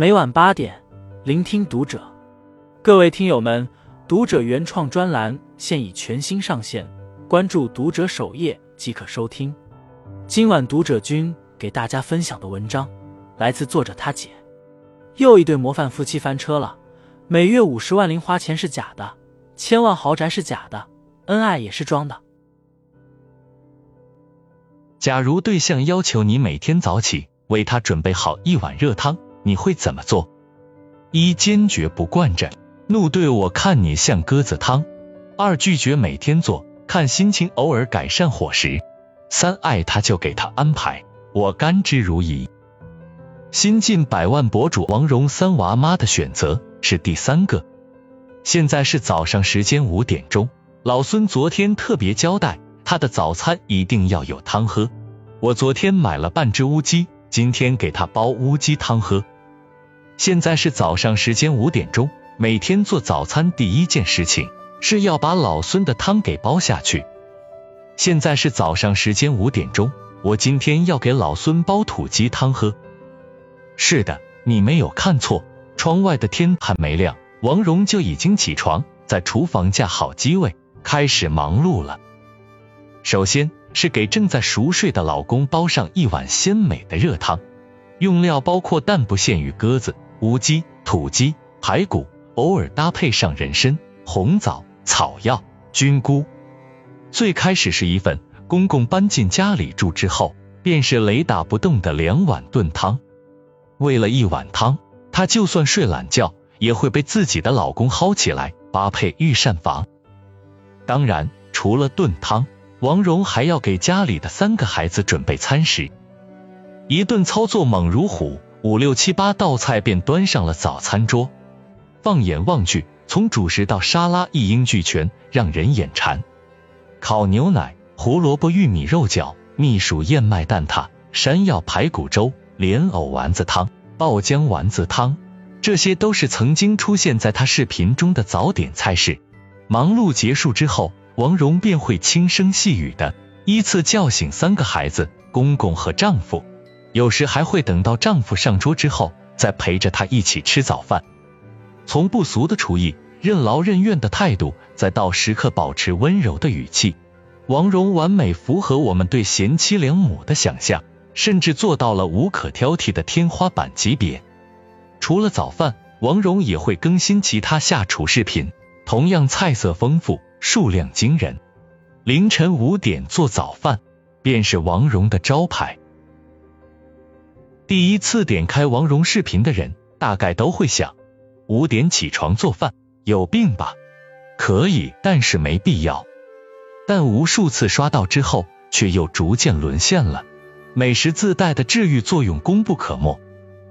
每晚八点，聆听读者。各位听友们，读者原创专栏现已全新上线，关注读者首页即可收听。今晚读者君给大家分享的文章来自作者他姐。又一对模范夫妻翻车了，每月五十万零花钱是假的，千万豪宅是假的，恩爱也是装的。假如对象要求你每天早起为他准备好一碗热汤，你会怎么做？一坚决不惯着，怒对我看你像鸽子汤；二拒绝每天做，看心情偶尔改善伙食；三爱他就给他安排，我甘之如饴。新晋百万博主王蓉三娃妈的选择是第三个。现在是早上时间五点钟，老孙昨天特别交代，他的早餐一定要有汤喝。我昨天买了半只乌鸡，今天给他煲乌鸡汤喝。现在是早上时间五点钟，每天做早餐第一件事情是要把老孙的汤给煲下去。现在是早上时间五点钟，我今天要给老孙煲土鸡汤喝。是的，你没有看错，窗外的天还没亮，王蓉就已经起床，在厨房架好机位，开始忙碌了。首先是给正在熟睡的老公煲上一碗鲜美的热汤，用料包括但不限于鸽子、乌鸡、土鸡、排骨，偶尔搭配上人参、红枣、草药、菌菇。最开始是一份，公公搬进家里住之后，便是雷打不动的两碗炖汤。为了一碗汤，她就算睡懒觉，也会被自己的老公薅起来搭配御膳房。当然，除了炖汤，王蓉还要给家里的三个孩子准备餐食。一顿操作猛如虎，五六七八道菜便端上了早餐桌。放眼望去，从主食到沙拉一应俱全，让人眼馋。烤牛奶、胡萝卜玉米肉饺、蜜薯燕麦蛋挞、山药排骨粥。莲藕丸子汤、爆浆丸子汤，这些都是曾经出现在他视频中的早点菜式。忙碌结束之后，王蓉便会轻声细语的依次叫醒三个孩子、公公和丈夫，有时还会等到丈夫上桌之后，再陪着他一起吃早饭。从不俗的厨艺、任劳任怨的态度，再到时刻保持温柔的语气，王蓉完美符合我们对贤妻良母的想象。甚至做到了无可挑剔的天花板级别。除了早饭，王蓉也会更新其他下厨视频，同样菜色丰富，数量惊人。凌晨五点做早饭，便是王蓉的招牌。第一次点开王蓉视频的人，大概都会想：五点起床做饭，有病吧？可以，但是没必要。但无数次刷到之后，却又逐渐沦陷了。美食自带的治愈作用功不可没，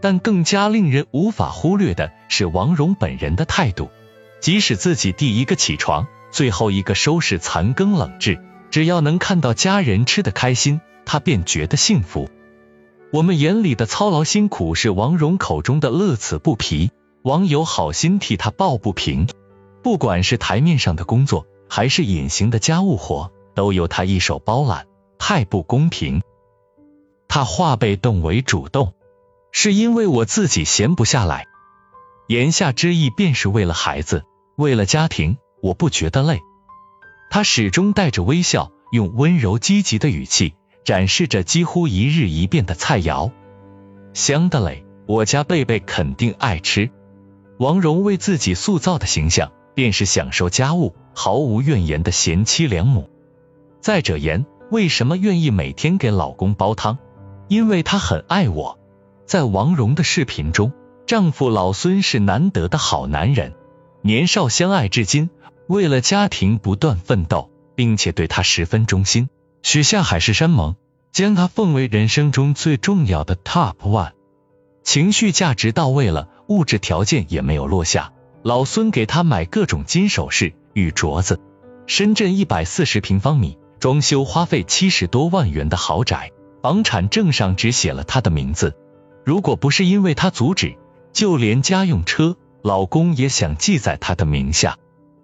但更加令人无法忽略的是王蓉本人的态度。即使自己第一个起床，最后一个收拾残羹冷炙，只要能看到家人吃得开心，她便觉得幸福。我们眼里的操劳辛苦，是王蓉口中的乐此不疲。网友好心替她抱不平，不管是台面上的工作，还是隐形的家务活，都由她一手包揽，太不公平。他化被动为主动，是因为我自己闲不下来。言下之意便是为了孩子，为了家庭，我不觉得累。他始终带着微笑，用温柔积极的语气展示着几乎一日一变的菜肴。香的嘞，我家贝贝肯定爱吃。王蓉为自己塑造的形象，便是享受家务、毫无怨言的贤妻良母。再者言，为什么愿意每天给老公煲汤？因为他很爱我，在王蓉的视频中，丈夫老孙是难得的好男人，年少相爱至今，为了家庭不断奋斗，并且对他十分忠心，许下海誓山盟，将他奉为人生中最重要的 top one。情绪价值到位了，物质条件也没有落下，老孙给他买各种金首饰、玉镯子，深圳一百四十平方米，装修花费七十多万元的豪宅。房产证上只写了他的名字，如果不是因为他阻止，就连家用车，老公也想记在他的名下。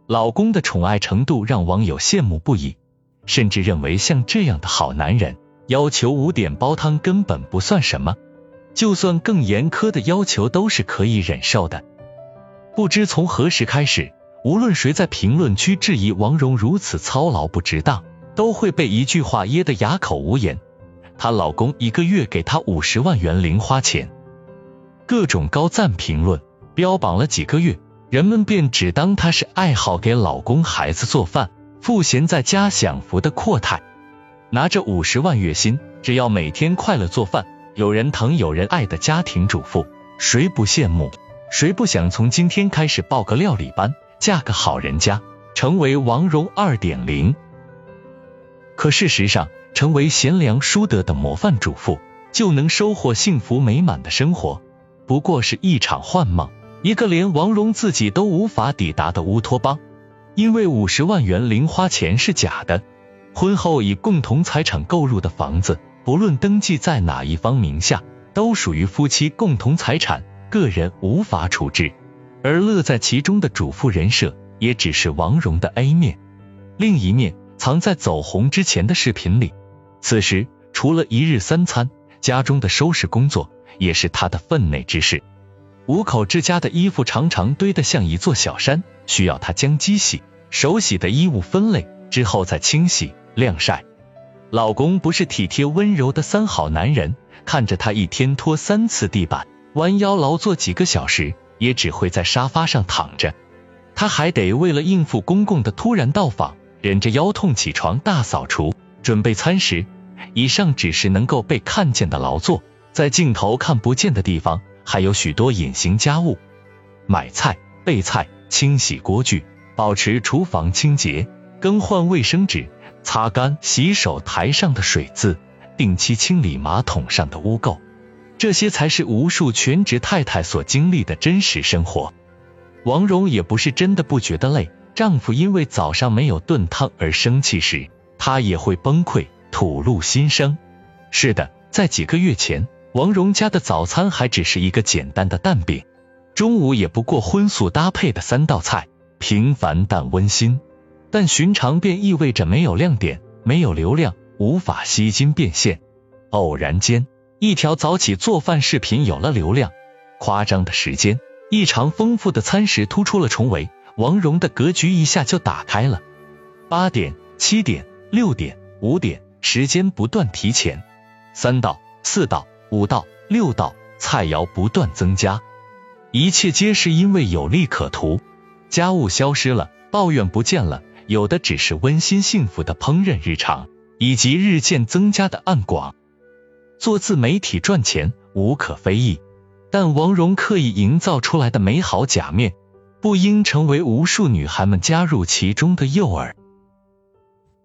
老公的宠爱程度让网友羡慕不已，甚至认为像这样的好男人，要求五点煲汤根本不算什么。就算更严苛的要求都是可以忍受的。不知从何时开始，无论谁在评论区质疑王蓉如此操劳不值当，都会被一句话噎得哑口无言：她老公一个月给她五十万元零花钱。各种高赞评论标榜了几个月，人们便只当她是爱好给老公孩子做饭、赋闲在家享福的阔太。拿着五十万月薪，只要每天快乐做饭，有人疼有人爱的家庭主妇，谁不羡慕？谁不想从今天开始报个料理班，嫁个好人家，成为王蓉二点零？可事实上，成为贤良淑德的模范主妇，就能收获幸福美满的生活，不过是一场幻梦，一个连王蓉自己都无法抵达的乌托邦。因为五十万元零花钱是假的，婚后以共同财产购入的房子，不论登记在哪一方名下，都属于夫妻共同财产。个人无法处置，而乐在其中的主妇人设也只是王蓉的 A 面，另一面藏在走红之前的视频里。此时除了一日三餐，家中的收拾工作也是她的分内之事。五口之家的衣服常常堆得像一座小山，需要她将机洗、手洗的衣物分类之后再清洗晾晒。老公不是体贴温柔的三好男人，看着他一天拖三次地板。弯腰劳作几个小时，也只会在沙发上躺着。他还得为了应付公公的突然到访，忍着腰痛起床大扫除，准备餐食。以上只是能够被看见的劳作，在镜头看不见的地方，还有许多隐形家务：买菜、备菜、清洗锅具、保持厨房清洁、更换卫生纸、擦干洗手台上的水渍、定期清理马桶上的污垢。这些才是无数全职太太所经历的真实生活。王蓉也不是真的不觉得累，丈夫因为早上没有炖汤而生气时，她也会崩溃，吐露心声。是的，在几个月前，王蓉家的早餐还只是一个简单的蛋饼，中午也不过荤素搭配的三道菜，平凡但温馨。但寻常便意味着没有亮点，没有流量，无法吸金变现。偶然间。一条早起做饭视频有了流量，夸张的时间，异常丰富的餐食突出了重围，王蓉的格局一下就打开了。八点、七点、六点、五点，时间不断提前，三道、四道、五道、六道，菜肴不断增加，一切皆是因为有利可图。家务消失了，抱怨不见了，有的只是温馨幸福的烹饪日常，以及日渐增加的暗广。做自媒体赚钱无可非议，但王蓉刻意营造出来的美好假面，不应成为无数女孩们加入其中的诱饵。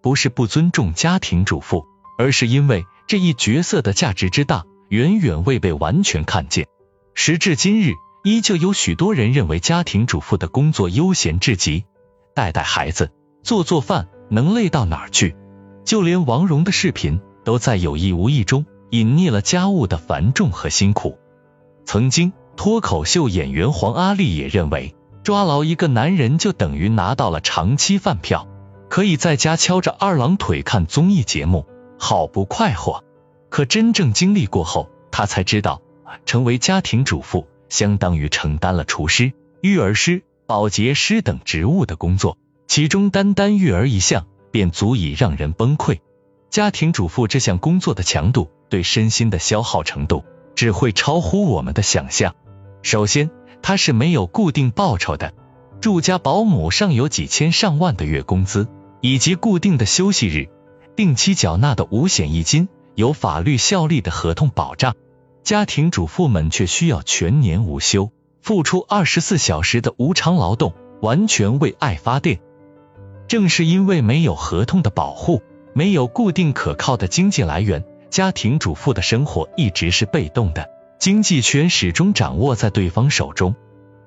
不是不尊重家庭主妇，而是因为这一角色的价值之大，远远未被完全看见。时至今日，依旧有许多人认为家庭主妇的工作悠闲至极，带带孩子、做做饭，能累到哪儿去？就连王蓉的视频，都在有意无意中。隐匿了家务的繁重和辛苦。曾经，脱口秀演员黄阿丽也认为，抓牢一个男人就等于拿到了长期饭票，可以在家翘着二郎腿看综艺节目，好不快活。可真正经历过后，她才知道，成为家庭主妇相当于承担了厨师、育儿师、保洁师等职务的工作，其中单单育儿一项便足以让人崩溃。家庭主妇这项工作的强度。对身心的消耗程度只会超乎我们的想象。首先，它是没有固定报酬的，住家保姆尚有几千上万的月工资，以及固定的休息日、定期缴纳的五险一金、有法律效力的合同保障。家庭主妇们却需要全年无休，付出二十四小时的无偿劳动，完全为爱发电。正是因为没有合同的保护，没有固定可靠的经济来源。家庭主妇的生活一直是被动的，经济权始终掌握在对方手中。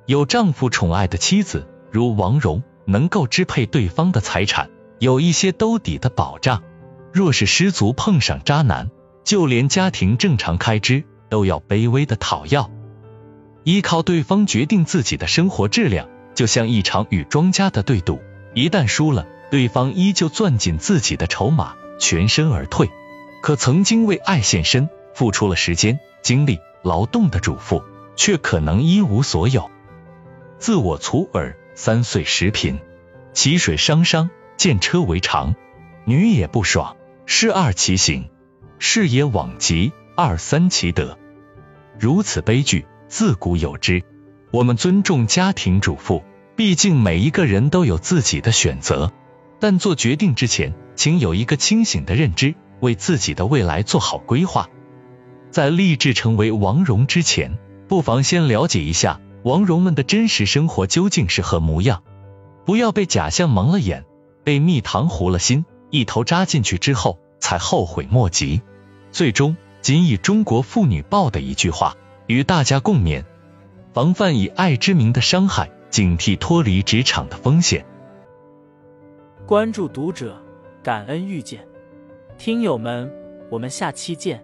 有丈夫宠爱的妻子，如王蓉，能够支配对方的财产，有一些兜底的保障。若是失足碰上渣男，就连家庭正常开支都要卑微的讨要，依靠对方决定自己的生活质量，就像一场与庄家的对赌，一旦输了，对方依旧攥紧自己的筹码，全身而退。可曾经为爱献身，付出了时间、精力、劳动的主妇，却可能一无所有。自我粗耳，三岁时贫，骑水伤伤，见车为常。女也不爽，是二其行；事也往极，二三其德。如此悲剧，自古有之。我们尊重家庭主妇，毕竟每一个人都有自己的选择。但做决定之前，请有一个清醒的认知，为自己的未来做好规划。在立志成为王蓉之前，不妨先了解一下王蓉们的真实生活究竟是何模样，不要被假象蒙了眼，被蜜糖糊了心。一头扎进去之后，才后悔莫及。最终，仅以中国妇女报的一句话与大家共勉：防范以爱之名的伤害，警惕脱离职场的风险。关注读者，感恩遇见，听友们，我们下期见。